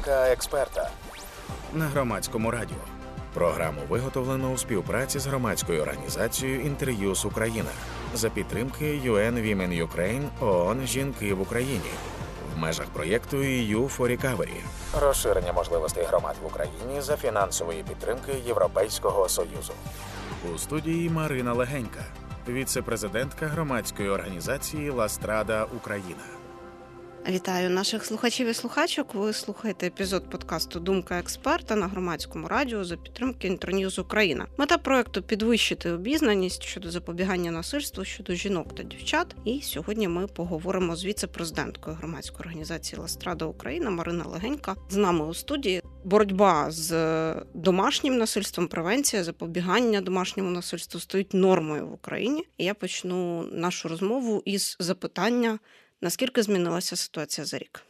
Думка експерта на громадському радіо. Програму виготовлено у співпраці з громадською організацією Інтер'юз Україна за підтримки UN Women Ukraine ООН Жінки в Україні в межах проєкту EU for Recovery. розширення можливостей громад в Україні за фінансової підтримки Європейського союзу. У студії Марина Легенька, віце-президентка громадської організації Ластрада Україна. Вітаю наших слухачів і слухачок. Ви слухаєте епізод подкасту Думка експерта на громадському радіо за підтримки Інтерньюз Україна. Мета проекту підвищити обізнаність щодо запобігання насильству щодо жінок та дівчат. І сьогодні ми поговоримо з віце-президенткою громадської організації Ластрада Україна Марина Легенька. З нами у студії боротьба з домашнім насильством, превенція, запобігання домашньому насильству стоїть нормою в Україні. І я почну нашу розмову із запитання. Наскільки змінилася ситуація за рік?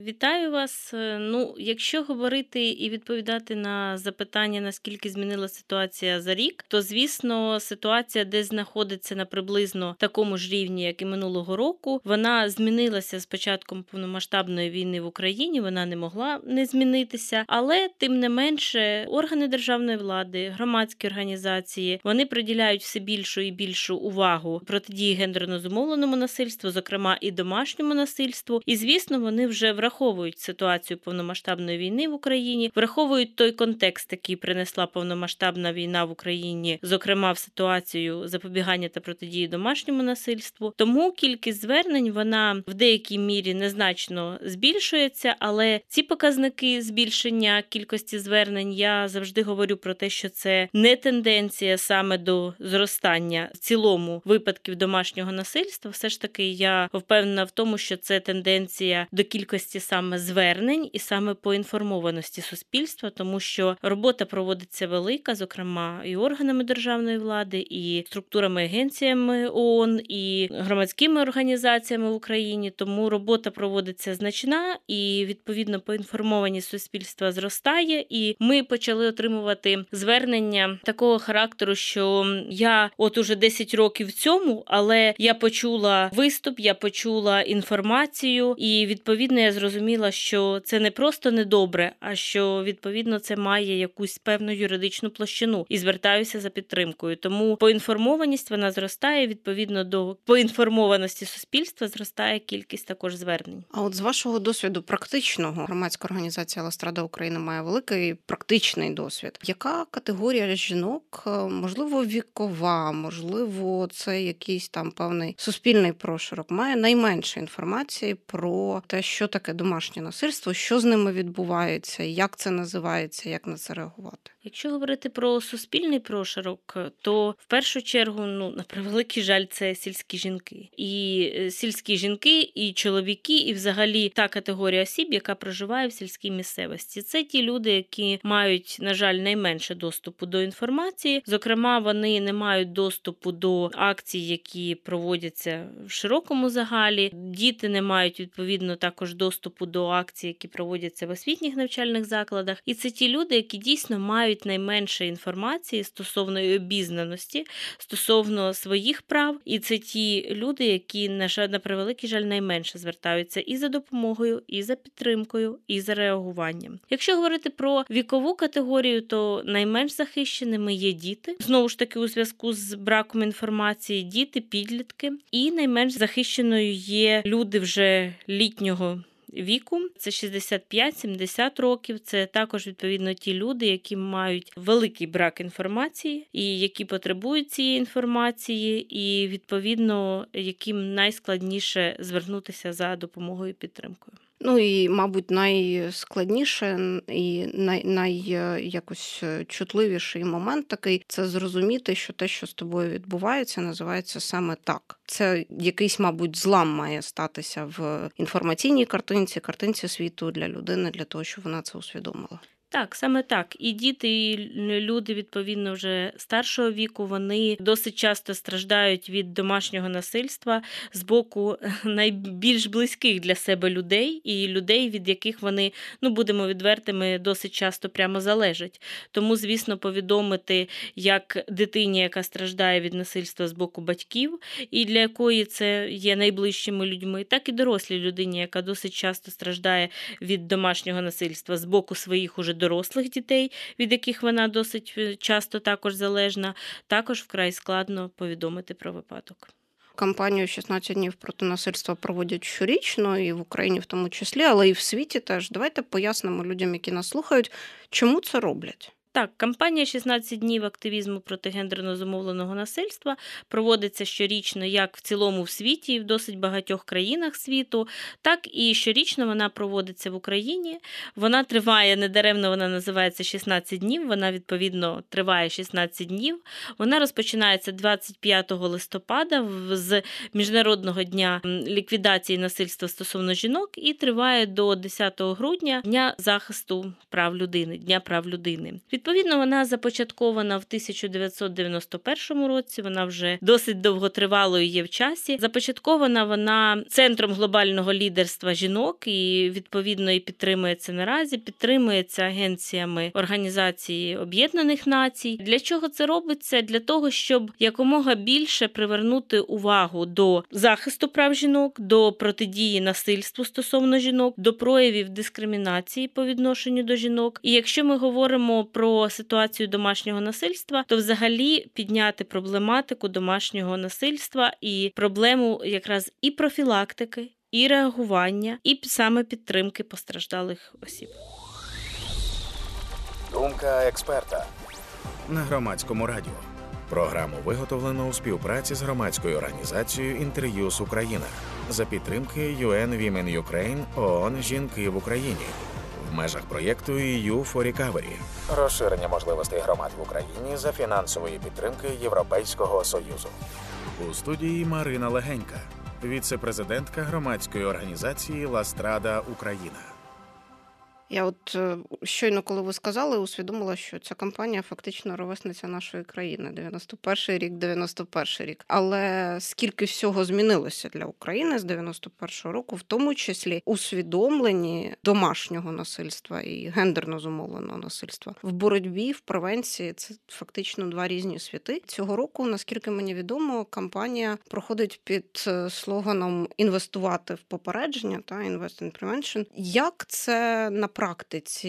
Вітаю вас. Е, ну, якщо говорити і відповідати на запитання, наскільки змінила ситуація за рік, то звісно, ситуація, де знаходиться на приблизно такому ж рівні, як і минулого року, вона змінилася з початком повномасштабної війни в Україні. Вона не могла не змінитися, але тим не менше, органи державної влади, громадські організації вони приділяють все більшу і більшу увагу протидії гендерно зумовленому насильству, зокрема і домашньому насильству. І звісно, вони вже в враховують ситуацію повномасштабної війни в Україні, враховують той контекст, який принесла повномасштабна війна в Україні, зокрема в ситуацію запобігання та протидії домашньому насильству. Тому кількість звернень вона в деякій мірі незначно збільшується, але ці показники збільшення кількості звернень я завжди говорю про те, що це не тенденція саме до зростання в цілому випадків домашнього насильства. Все ж таки, я впевнена в тому, що це тенденція до кількості кількості саме звернень і саме по інформованості суспільства, тому що робота проводиться велика, зокрема і органами державної влади, і структурами агенціями ООН, і громадськими організаціями в Україні. Тому робота проводиться значна і відповідно поінформованість суспільства зростає. І ми почали отримувати звернення такого характеру, що я от уже 10 років в цьому, але я почула виступ, я почула інформацію, і відповідно я зрозуміла, зрозуміла, що це не просто недобре, а що відповідно це має якусь певну юридичну площину і звертаюся за підтримкою. Тому поінформованість вона зростає. Відповідно до поінформованості суспільства зростає кількість також звернень. А от з вашого досвіду практичного громадська організація Ластрада України має великий практичний досвід. Яка категорія жінок можливо вікова, можливо, це якийсь там певний суспільний прошарок, має найменше інформації про те, що таке домашнє насильство, що з ними відбувається, як це називається, як на це реагувати. Якщо говорити про суспільний прошарок, то в першу чергу, ну на превеликий жаль, це сільські жінки, і е, сільські жінки, і чоловіки, і взагалі та категорія осіб, яка проживає в сільській місцевості. Це ті люди, які мають, на жаль, найменше доступу до інформації. Зокрема, вони не мають доступу до акцій, які проводяться в широкому загалі. Діти не мають відповідно також доступу до акцій, які проводяться в освітніх навчальних закладах. І це ті люди, які дійсно мають мають найменше інформації стосовно обізнаності, стосовно своїх прав, і це ті люди, які на жаль, на превеликий жаль найменше звертаються і за допомогою, і за підтримкою, і за реагуванням. Якщо говорити про вікову категорію, то найменш захищеними є діти. Знову ж таки, у зв'язку з браком інформації, діти, підлітки, і найменш захищеною є люди вже літнього віку, це 65-70 років. Це також відповідно ті люди, які мають великий брак інформації і які потребують цієї інформації, і відповідно яким найскладніше звернутися за допомогою і підтримкою. Ну і, мабуть, найскладніше і най, най е, якось е, чутливіший момент такий це зрозуміти, що те, що з тобою відбувається, називається саме так. Це якийсь, мабуть, злам має статися в інформаційній картинці, картинці світу для людини, для того, щоб вона це усвідомила. Так, саме так. І діти, і люди відповідно вже старшого віку, вони досить часто страждають від домашнього насильства з боку найбільш близьких для себе людей і людей, від яких вони, ну будемо відвертими, досить часто прямо залежать. Тому, звісно, повідомити як дитині, яка страждає від насильства з боку батьків, і для якої це є найближчими людьми, так і дорослій людині, яка досить часто страждає від домашнього насильства з боку своїх уже дорослих дітей, від яких вона досить е, часто також залежна, також вкрай складно повідомити про випадок. Кампанію «16 днів проти насильства проводять щорічно, і в Україні в тому числі, але і в світі теж. Давайте пояснимо людям, які нас слухають, чому це роблять. Так, кампанія «16 днів активізму проти гендерно зумовленого насильства проводиться щорічно як в цілому в світі, і в досить багатьох країнах світу, так і щорічно вона проводиться в Україні. Вона триває недаремно, вона називається «16 днів. Вона відповідно триває 16 днів. Вона розпочинається 25 листопада з міжнародного дня ліквідації насильства стосовно жінок і триває до 10 грудня дня захисту прав людини, дня прав людини. Відповідно, вона започаткована в 1991 році. Вона вже досить довготривалою є в часі. Започаткована вона центром глобального лідерства жінок і відповідно і підтримується наразі. Підтримується агенціями Організації Об'єднаних Націй. Для чого це робиться? Для того, щоб якомога більше привернути увагу до захисту прав жінок, до протидії насильству стосовно жінок, до проявів дискримінації по відношенню до жінок. І якщо ми говоримо про про ситуацію домашнього насильства, то взагалі підняти проблематику домашнього насильства і проблему якраз і профілактики, і реагування, і саме підтримки постраждалих осіб. Думка експерта на громадському радіо. Програму виготовлено у співпраці з громадською організацією Інтер'юз Україна за підтримки UN Women Ukraine ООН Жінки в Україні в межах проєкту EU for Recovery. розширення можливостей громад в Україні за фінансової підтримки Європейського союзу. У студії Марина Легенька, віце-президентка громадської організації Ластрада Україна. Я от е, щойно, коли ви сказали, усвідомила, що ця кампанія фактично ровесниця нашої країни. 91-й рік, 91-й рік. Але скільки всього змінилося для України з 91-го року, в тому числі усвідомлені домашнього насильства і гендерно зумовленого насильства в боротьбі, в превенції це фактично два різні світи. Цього року, наскільки мені відомо, кампанія проходить під е, слоганом інвестувати в попередження та «Invest in Prevention». Як це на практиці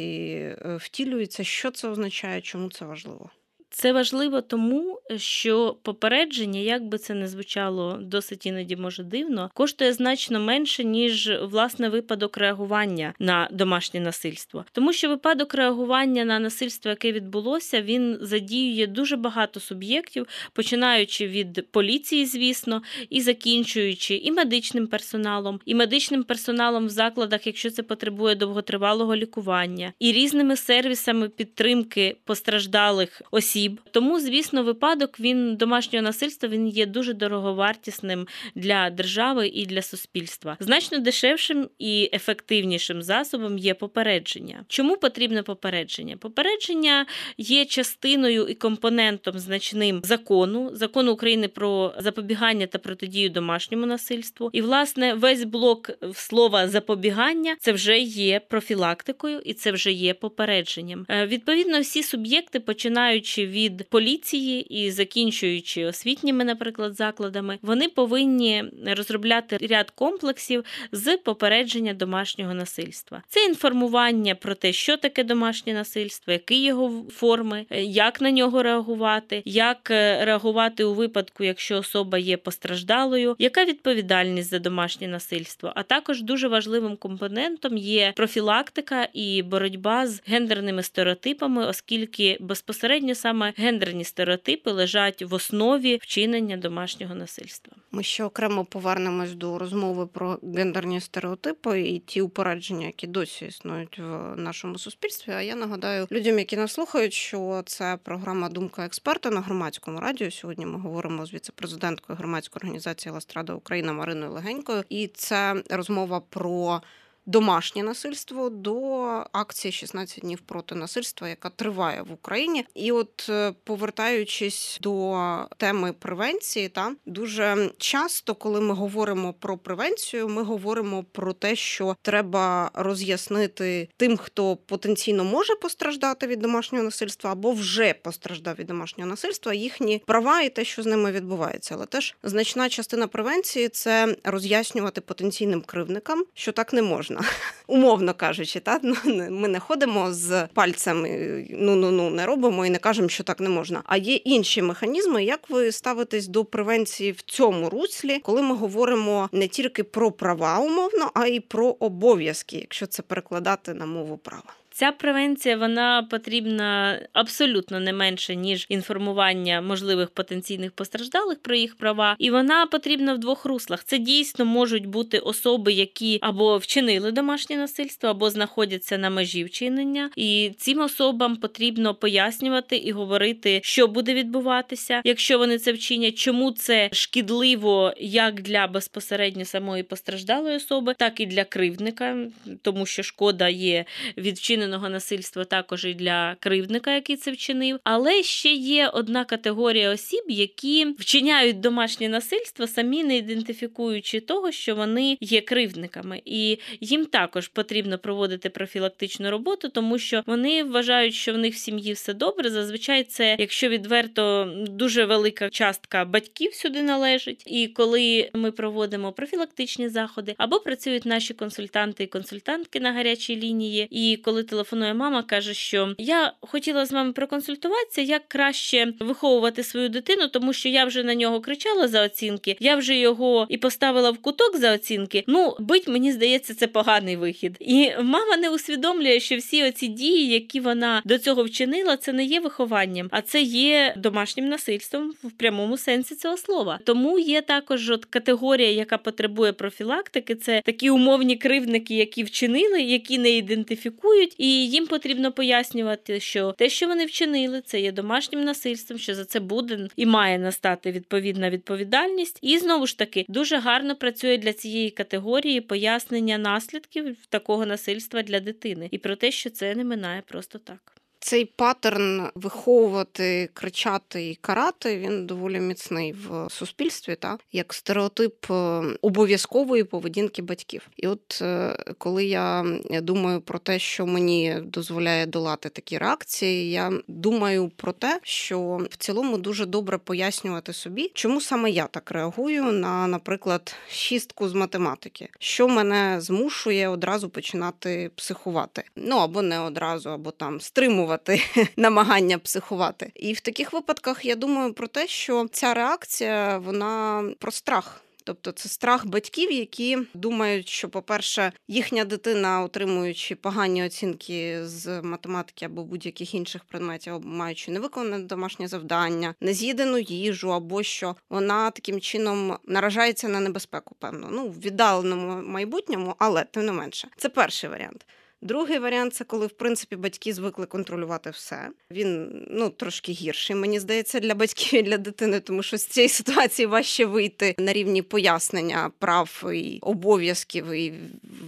е, втілюється, що це означає, чому це важливо? Це важливо тому, що попередження, як би це не звучало досить іноді може дивно, коштує значно менше, ніж власне випадок реагування на домашнє насильство. Тому що випадок реагування на насильство, яке відбулося, він задіює дуже багато суб'єктів, починаючи від поліції, звісно, і закінчуючи і медичним персоналом, і медичним персоналом в закладах, якщо це потребує довготривалого лікування, і різними сервісами підтримки постраждалих осіб осіб. Тому, звісно, випадок він домашнього насильства він є дуже дороговартісним для держави і для суспільства. Значно дешевшим і ефективнішим засобом є попередження. Чому потрібне попередження? Попередження є частиною і компонентом значним закону, закону України про запобігання та протидію домашньому насильству. І, власне, весь блок слова запобігання це вже є профілактикою і це вже є попередженням. Е, відповідно, всі суб'єкти, починаючи від поліції і закінчуючи освітніми, наприклад, закладами, вони повинні розробляти ряд комплексів з попередження домашнього насильства. Це інформування про те, що таке домашнє насильство, які його форми, як на нього реагувати, як е, реагувати у випадку, якщо особа є постраждалою, яка відповідальність за домашнє насильство. А також дуже важливим компонентом є профілактика і боротьба з гендерними стереотипами, оскільки безпосередньо саме гендерні стереотипи лежать в основі вчинення домашнього насильства. Ми ще окремо повернемось до розмови про гендерні стереотипи і ті упередження, які досі існують в нашому суспільстві. А я нагадаю людям, які нас слухають, що це програма Думка експерта на громадському радіо. Сьогодні ми говоримо з віце-президенткою громадської організації Ластрада Україна Мариною Легенькою, і це розмова про домашнє насильство до акції «16 днів проти насильства, яка триває в Україні. І от е, повертаючись до теми превенції, та дуже часто, коли ми говоримо про превенцію, ми говоримо про те, що треба роз'яснити тим, хто потенційно може постраждати від домашнього насильства або вже постраждав від домашнього насильства, їхні права і те, що з ними відбувається. Але теж значна частина превенції це роз'яснювати потенційним кривникам, що так не можна, умовно кажучи, та ну, ми не ходимо з пальцями, ну ну ну не робимо і не кажемо, що так не можна. А є інші механізми, як ви ставитесь до превенції в цьому руслі, коли ми говоримо не тільки про права умовно, а й про обов'язки, якщо це перекладати на мову права. Ця превенція вона потрібна абсолютно не менше ніж інформування можливих потенційних постраждалих про їх права, і вона потрібна в двох руслах. Це дійсно можуть бути особи, які або вчинили домашнє насильство, або знаходяться на межі вчинення, і цим особам потрібно пояснювати і говорити, що буде відбуватися, якщо вони це вчинять, чому це шкідливо як для безпосередньо самої постраждалої особи, так і для кривдника, тому що шкода є від вчинення вчиненого насильства також і для кривдника, який це вчинив. Але ще є одна категорія осіб, які вчиняють домашнє насильство, самі не ідентифікуючи того, що вони є кривдниками, і їм також потрібно проводити профілактичну роботу, тому що вони вважають, що в них в сім'ї все добре. Зазвичай це, якщо відверто дуже велика частка батьків сюди належить. І коли ми проводимо профілактичні заходи або працюють наші консультанти і консультантки на гарячій лінії, і коли телефонує мама, каже, що я хотіла з вами проконсультуватися, як краще виховувати свою дитину, тому що я вже на нього кричала за оцінки, я вже його і поставила в куток за оцінки. Ну, бить, мені здається, це поганий вихід. І мама не усвідомлює, що всі оці дії, які вона до цього вчинила, це не є вихованням, а це є домашнім насильством в прямому сенсі цього слова. Тому є також от категорія, яка потребує профілактики. Це такі умовні кривдники, які вчинили, які не ідентифікують і їм потрібно пояснювати, що те, що вони вчинили, це є домашнім насильством, що за це буде і має настати відповідна відповідальність. І знову ж таки дуже гарно працює для цієї категорії пояснення наслідків такого насильства для дитини і про те, що це не минає просто так. Цей паттерн виховувати, кричати і карати він доволі міцний в суспільстві, та як стереотип е, обов'язкової поведінки батьків. І от е, коли я думаю про те, що мені дозволяє долати такі реакції, я думаю про те, що в цілому дуже добре пояснювати собі, чому саме я так реагую на, наприклад, шістку з математики, що мене змушує одразу починати психувати. Ну або не одразу, або там стримувати стримувати намагання психувати. І в таких випадках я думаю про те, що ця реакція вона про страх. Тобто це страх батьків, які думають, що, по-перше, їхня дитина, отримуючи погані оцінки з математики або будь-яких інших предметів, або маючи невиконане домашнє завдання, нез'їдену їжу, або що вона таким чином наражається на небезпеку, певно, ну в віддаленому майбутньому, але тим не менше, це перший варіант. Другий варіант це коли в принципі батьки звикли контролювати все. Він ну трошки гірший. Мені здається, для батьків і для дитини, тому що з цієї ситуації важче вийти на рівні пояснення прав і обов'язків і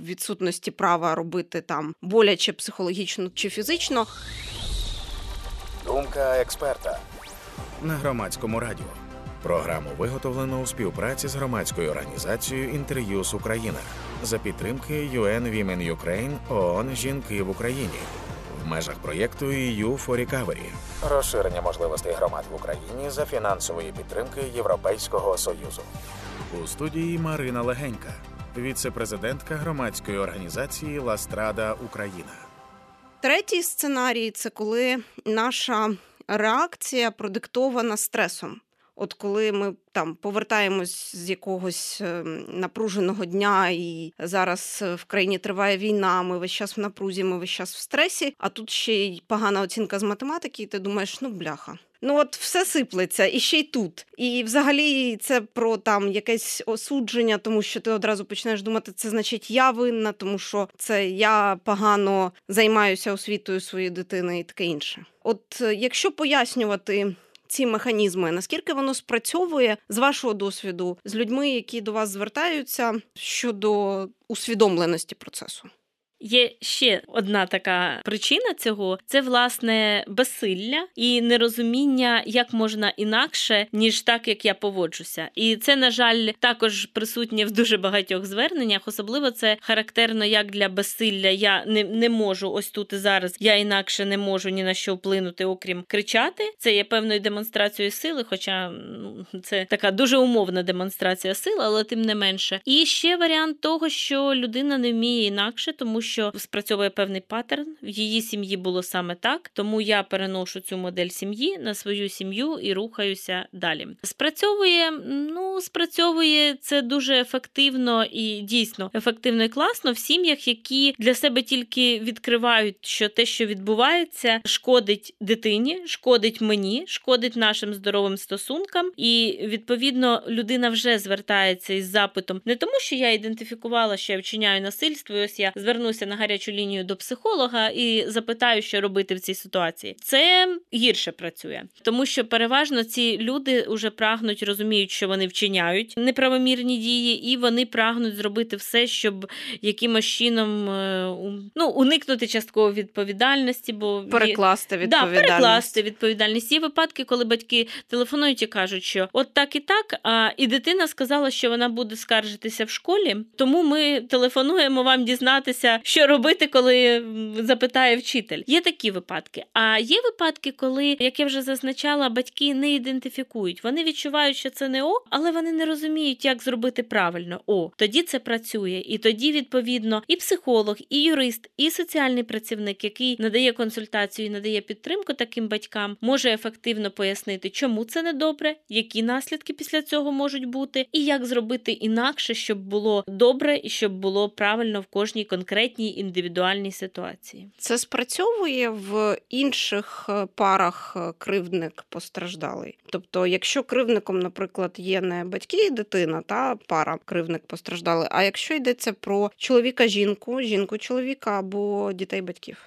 відсутності права робити там боляче психологічно чи фізично. Думка експерта на громадському радіо. Програму виготовлено у співпраці з громадською організацією «Інтер'юз Україна за підтримки UN Women Ukraine ООН Жінки в Україні в межах проєкту EU for Recovery. розширення можливостей громад в Україні за фінансової підтримки Європейського союзу. У студії Марина Легенька, віце-президентка громадської організації Ластрада Україна. Третій сценарій це коли наша реакція продиктована стресом. От коли ми там повертаємось з якогось ем, напруженого дня, і зараз е, в країні триває війна, ми весь час в напрузі, ми весь час в стресі, а тут ще й погана оцінка з математики, і ти думаєш, ну бляха. Ну от все сиплеться і ще й тут. І взагалі це про там якесь осудження, тому що ти одразу починаєш думати, це значить я винна, тому що це я погано займаюся освітою своєї дитини і таке інше. От е, якщо пояснювати ці механізми, наскільки воно спрацьовує з вашого досвіду з людьми, які до вас звертаються щодо усвідомленості процесу? Є ще одна така причина цього: це власне безсилля і нерозуміння, як можна інакше, ніж так, як я поводжуся. І це, на жаль, також присутнє в дуже багатьох зверненнях. Особливо це характерно як для безсилля. Я не, не можу ось тут і зараз. Я інакше не можу ні на що вплинути, окрім кричати. Це є певною демонстрацією сили, хоча ну, це така дуже умовна демонстрація сили, але тим не менше. І ще варіант того, що людина не вміє інакше, тому що що спрацьовує певний паттерн. В її сім'ї було саме так, тому я переношу цю модель сім'ї на свою сім'ю і рухаюся далі. Спрацьовує, ну спрацьовує це дуже ефективно і дійсно ефективно і класно в сім'ях, які для себе тільки відкривають, що те, що відбувається, шкодить дитині, шкодить мені, шкодить нашим здоровим стосункам, і відповідно людина вже звертається із запитом не тому, що я ідентифікувала, що я вчиняю насильство. і Ось я звернуся звернуся на гарячу лінію до психолога і запитаю, що робити в цій ситуації. Це гірше працює, тому що переважно ці люди вже прагнуть, розуміють, що вони вчиняють неправомірні дії, і вони прагнуть зробити все, щоб якимось чином е, ну, уникнути частково відповідальності, бо перекласти відповідальність. Да, перекласти відповідальність. Є випадки, коли батьки телефонують і кажуть, що от так і так. А і дитина сказала, що вона буде скаржитися в школі, тому ми телефонуємо вам дізнатися, що робити, коли запитає вчитель. Є такі випадки. А є випадки, коли, як я вже зазначала, батьки не ідентифікують. Вони відчувають, що це не о, але вони не розуміють, як зробити правильно. О, тоді це працює. І тоді, відповідно, і психолог, і юрист, і соціальний працівник, який надає консультацію, і надає підтримку таким батькам, може ефективно пояснити, чому це не добре, які наслідки після цього можуть бути, і як зробити інакше, щоб було добре і щоб було правильно в кожній конкретній конкретній індивідуальній ситуації. Це спрацьовує в інших е, парах е, кривдник постраждалий. Тобто, якщо кривдником, наприклад, є не батьки і дитина, та пара кривник постраждали. А якщо йдеться про чоловіка, жінку, жінку, чоловіка або дітей батьків.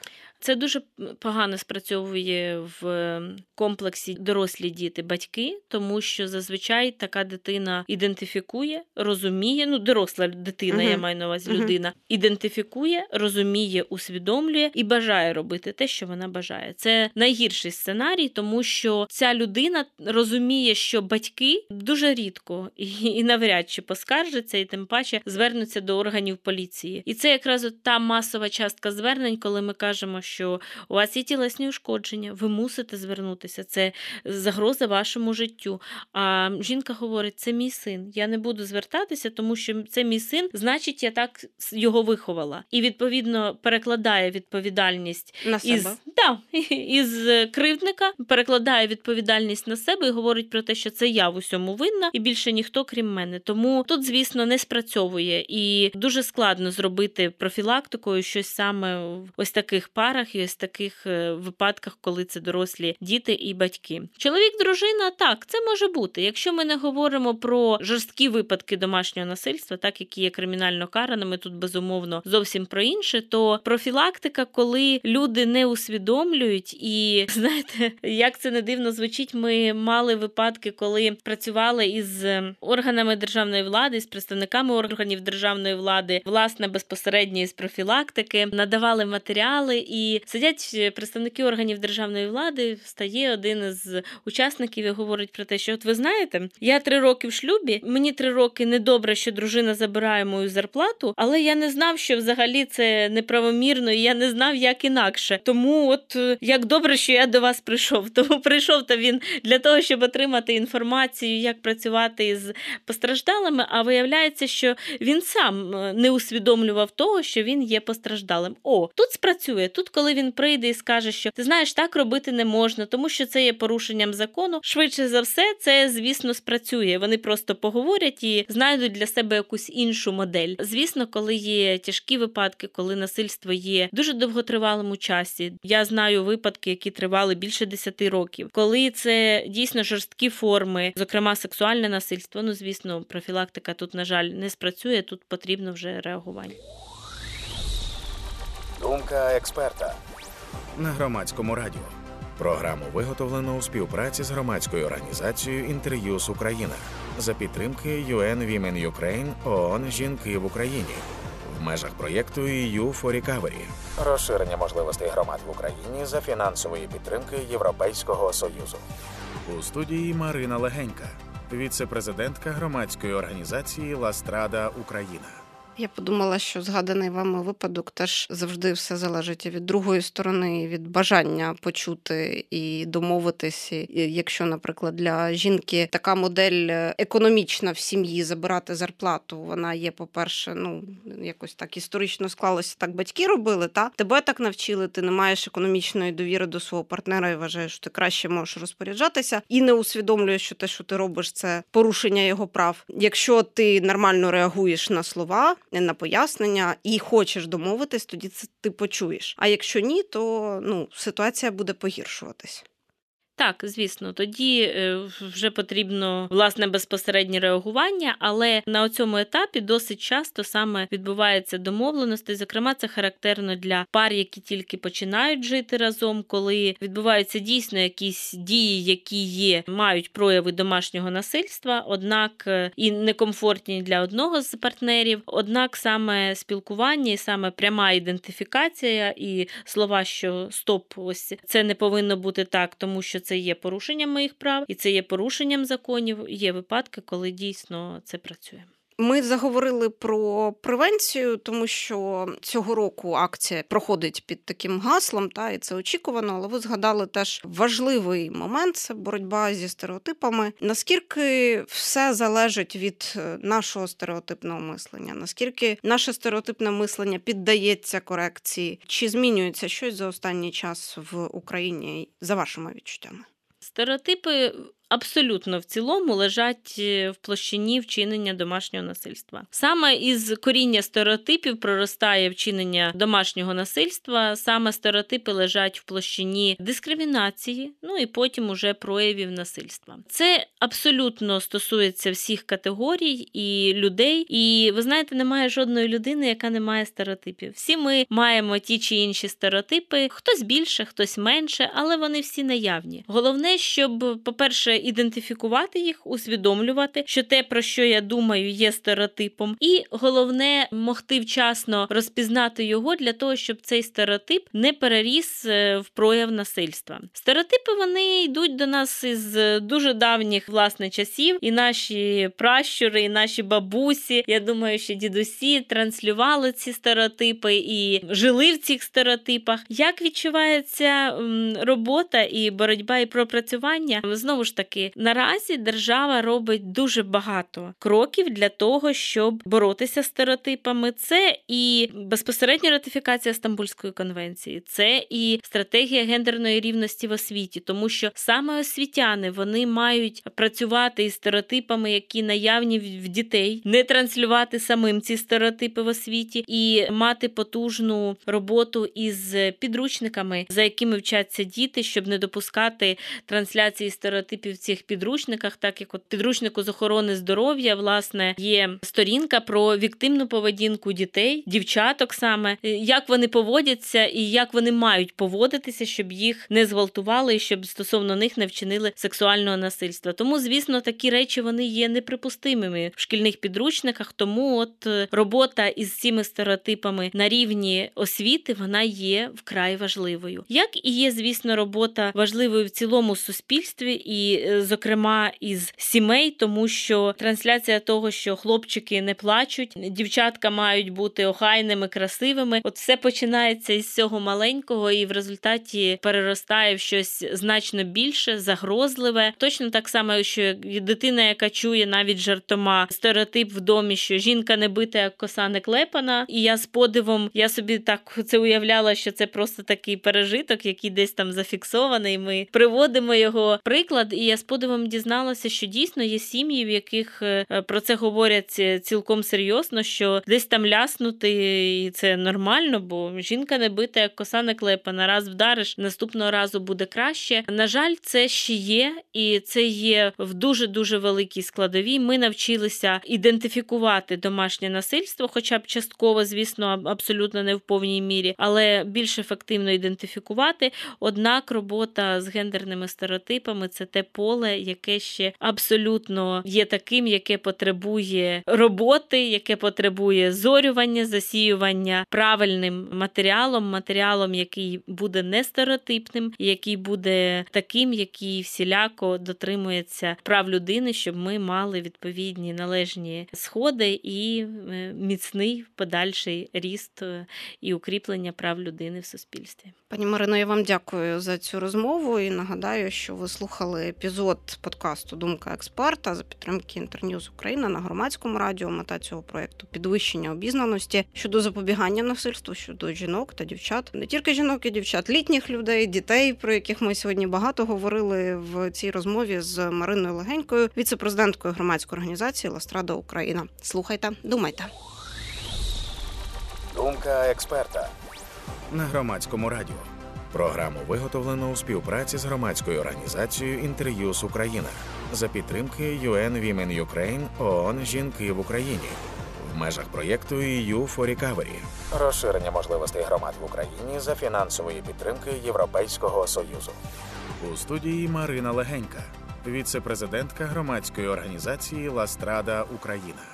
Це дуже погано спрацьовує в комплексі дорослі діти, батьки, тому що зазвичай така дитина ідентифікує, розуміє. Ну, доросла дитина, uh-huh. я маю на увазі uh-huh. людина, ідентифікує, розуміє, усвідомлює і бажає робити те, що вона бажає. Це найгірший сценарій, тому що ця людина розуміє, що батьки дуже рідко і, і навряд чи поскаржаться, і тим паче звернуться до органів поліції. І це якраз от та масова частка звернень, коли ми кажемо, що що у вас є тілесні ушкодження, ви мусите звернутися. Це загроза вашому життю. А жінка говорить: це мій син. Я не буду звертатися, тому що це мій син, значить, я так його виховала. І відповідно перекладає відповідальність на себе. із да, із кривдника, перекладає відповідальність на себе і говорить про те, що це я в усьому винна, і більше ніхто крім мене. Тому тут, звісно, не спрацьовує і дуже складно зробити профілактикою щось саме в ось таких парах парах і ось таких е, випадках, коли це дорослі діти і батьки. Чоловік, дружина, так, це може бути. Якщо ми не говоримо про жорсткі випадки домашнього насильства, так які є кримінально караними, тут безумовно зовсім про інше, то профілактика, коли люди не усвідомлюють, і знаєте, як це не дивно звучить, ми мали випадки, коли працювали із органами державної влади, з представниками органів державної влади, власне безпосередньо з профілактики, надавали матеріали і сидять е, представники органів державної влади, встає один із учасників і говорить про те, що от ви знаєте, я три роки в шлюбі, мені три роки недобре, що дружина забирає мою зарплату, але я не знав, що взагалі це неправомірно, і я не знав, як інакше. Тому, от е, як добре, що я до вас прийшов. Тому прийшов то він для того, щоб отримати інформацію, як працювати із постраждалими. А виявляється, що він сам е, не усвідомлював того, що він є постраждалим. О, тут спрацює тут, коли він прийде і скаже, що ти знаєш, так робити не можна, тому що це є порушенням закону. Швидше за все, це звісно спрацює. Вони просто поговорять і знайдуть для себе якусь іншу модель. Звісно, коли є тяжкі випадки, коли насильство є дуже довготривалим у часі. Я знаю випадки, які тривали більше 10 років, коли це дійсно жорсткі форми, зокрема сексуальне насильство. Ну звісно, профілактика тут, на жаль, не спрацює. Тут потрібно вже реагування. Думка експерта на громадському радіо. Програму виготовлено у співпраці з громадською організацією Інтер'юз Україна за підтримки UN Women Ukraine ООН Жінки в Україні в межах проєкту EU for Recovery. Розширення можливостей громад в Україні за фінансової підтримки Європейського Союзу. У студії Марина Легенька, віце-президентка громадської організації Ластрада Україна. Я подумала, що згаданий вами випадок теж завжди все залежить від другої сторони, від бажання почути і домовитися. Якщо, наприклад, для жінки така модель е, економічна в сім'ї забирати зарплату, вона є, по-перше, ну якось так історично склалося, так батьки робили. Та тебе так навчили, ти не маєш економічної довіри до свого партнера і вважаєш, що ти краще можеш розпоряджатися, і не усвідомлюєш, що те, що ти робиш, це порушення його прав. Якщо ти нормально реагуєш на слова на пояснення і хочеш домовитись, тоді це ти почуєш. А якщо ні, то ну ситуація буде погіршуватись. Так, звісно, тоді е, вже потрібно власне безпосереднє реагування, але на цьому етапі досить часто саме відбувається домовленості. Зокрема, це характерно для пар, які тільки починають жити разом, коли відбуваються дійсно якісь дії, які є, мають прояви домашнього насильства, однак е, і некомфортні для одного з партнерів. Однак саме спілкування і саме пряма ідентифікація і слова, що стоп, ось це не повинно бути так, тому що це є порушенням моїх прав, і це є порушенням законів. Є випадки, коли дійсно це працює. Ми заговорили про превенцію, тому що цього року акція проходить під таким гаслом, та і це очікувано. Але ви згадали теж важливий момент це боротьба зі стереотипами. Наскільки все залежить від е, нашого стереотипного мислення? Наскільки наше стереотипне мислення піддається корекції? Чи змінюється щось за останній час в Україні за вашими відчуттями? Стереотипи абсолютно в цілому лежать е, в площині вчинення домашнього насильства. Саме із коріння стереотипів проростає вчинення домашнього насильства, саме стереотипи лежать в площині дискримінації, ну і потім уже проявів насильства. Це абсолютно стосується всіх категорій і людей. І ви знаєте, немає жодної людини, яка не має стереотипів. Всі ми маємо ті чи інші стереотипи, хтось більше, хтось менше, але вони всі наявні. Головне, щоб, по-перше, ідентифікувати їх, усвідомлювати, що те, про що я думаю, є стереотипом, і головне могти вчасно розпізнати його для того, щоб цей стереотип не переріс е, в прояв насильства. Стереотипи вони йдуть до нас із дуже давніх власне часів, і наші пращури, і наші бабусі. Я думаю, що дідусі транслювали ці стереотипи і жили в цих стереотипах. Як відчувається робота і боротьба і пропрацювання знову ж таки таки наразі держава робить дуже багато кроків для того, щоб боротися з стереотипами. Це і безпосередня ратифікація Стамбульської конвенції, це і стратегія гендерної рівності в освіті, тому що саме освітяни вони мають працювати із стереотипами, які наявні в дітей, не транслювати самим ці стереотипи в освіті і мати потужну роботу із підручниками, за якими вчаться діти, щоб не допускати трансляції стереотипів цих підручниках, так як от підручнику з охорони здоров'я, власне, є сторінка про віктимну поведінку дітей, дівчаток саме, е, як вони поводяться і як вони мають поводитися, щоб їх не зґвалтували і щоб стосовно них не вчинили сексуального насильства. Тому, звісно, такі речі вони є неприпустимими в шкільних підручниках. Тому от е, робота із цими стереотипами на рівні освіти вона є вкрай важливою. Як і є, звісно, робота важливою в цілому суспільстві і зокрема із сімей, тому що трансляція того, що хлопчики не плачуть, дівчатка мають бути охайними, красивими. От все починається із цього маленького, і в результаті переростає в щось значно більше, загрозливе. Точно так само, що дитина, яка чує навіть жартома стереотип в домі, що жінка не бита, як коса не клепана. І я з подивом я собі так це уявляла, що це просто такий пережиток, який десь там зафіксований. Ми приводимо його приклад, і я я з подивом дізналася, що дійсно є сім'ї, в яких е, про це говорять е, цілком серйозно, що десь там ляснути, і це нормально, бо жінка не бита, як коса не клепана. Раз вдариш, наступного разу буде краще. На жаль, це ще є, і це є в дуже дуже великій складовій. Ми навчилися ідентифікувати домашнє насильство, хоча б частково, звісно, абсолютно не в повній мірі, але більш ефективно ідентифікувати. Однак робота з гендерними стереотипами це те поле, яке ще абсолютно є таким, яке потребує роботи, яке потребує зорювання, засіювання правильним матеріалом, матеріалом, який буде не стереотипним, який буде таким, який всіляко дотримується прав людини, щоб ми мали відповідні належні сходи і е, міцний подальший ріст е, і укріплення прав людини в суспільстві. Пані Марино, я вам дякую за цю розмову і нагадаю, що ви слухали епізод подкасту Думка експерта за підтримки Інтерньюз Україна на громадському радіо. Мета цього проекту підвищення обізнаності щодо запобігання насильству щодо жінок та дівчат, не тільки жінок і дівчат, літніх людей, дітей, про яких ми сьогодні багато говорили в цій розмові з Мариною Легенькою, віце-президенткою громадської організації Ластрада Україна. Слухайте, думайте. Думка експерта на громадському радіо. Програму виготовлено у співпраці з громадською організацією Інтер'юз Україна за підтримки UN Women Ukraine ООН Жінки в Україні в межах проєкту EU for Recovery. розширення можливостей громад в Україні за фінансової підтримки Європейського союзу. У студії Марина Легенька, віце-президентка громадської організації Ластрада Україна.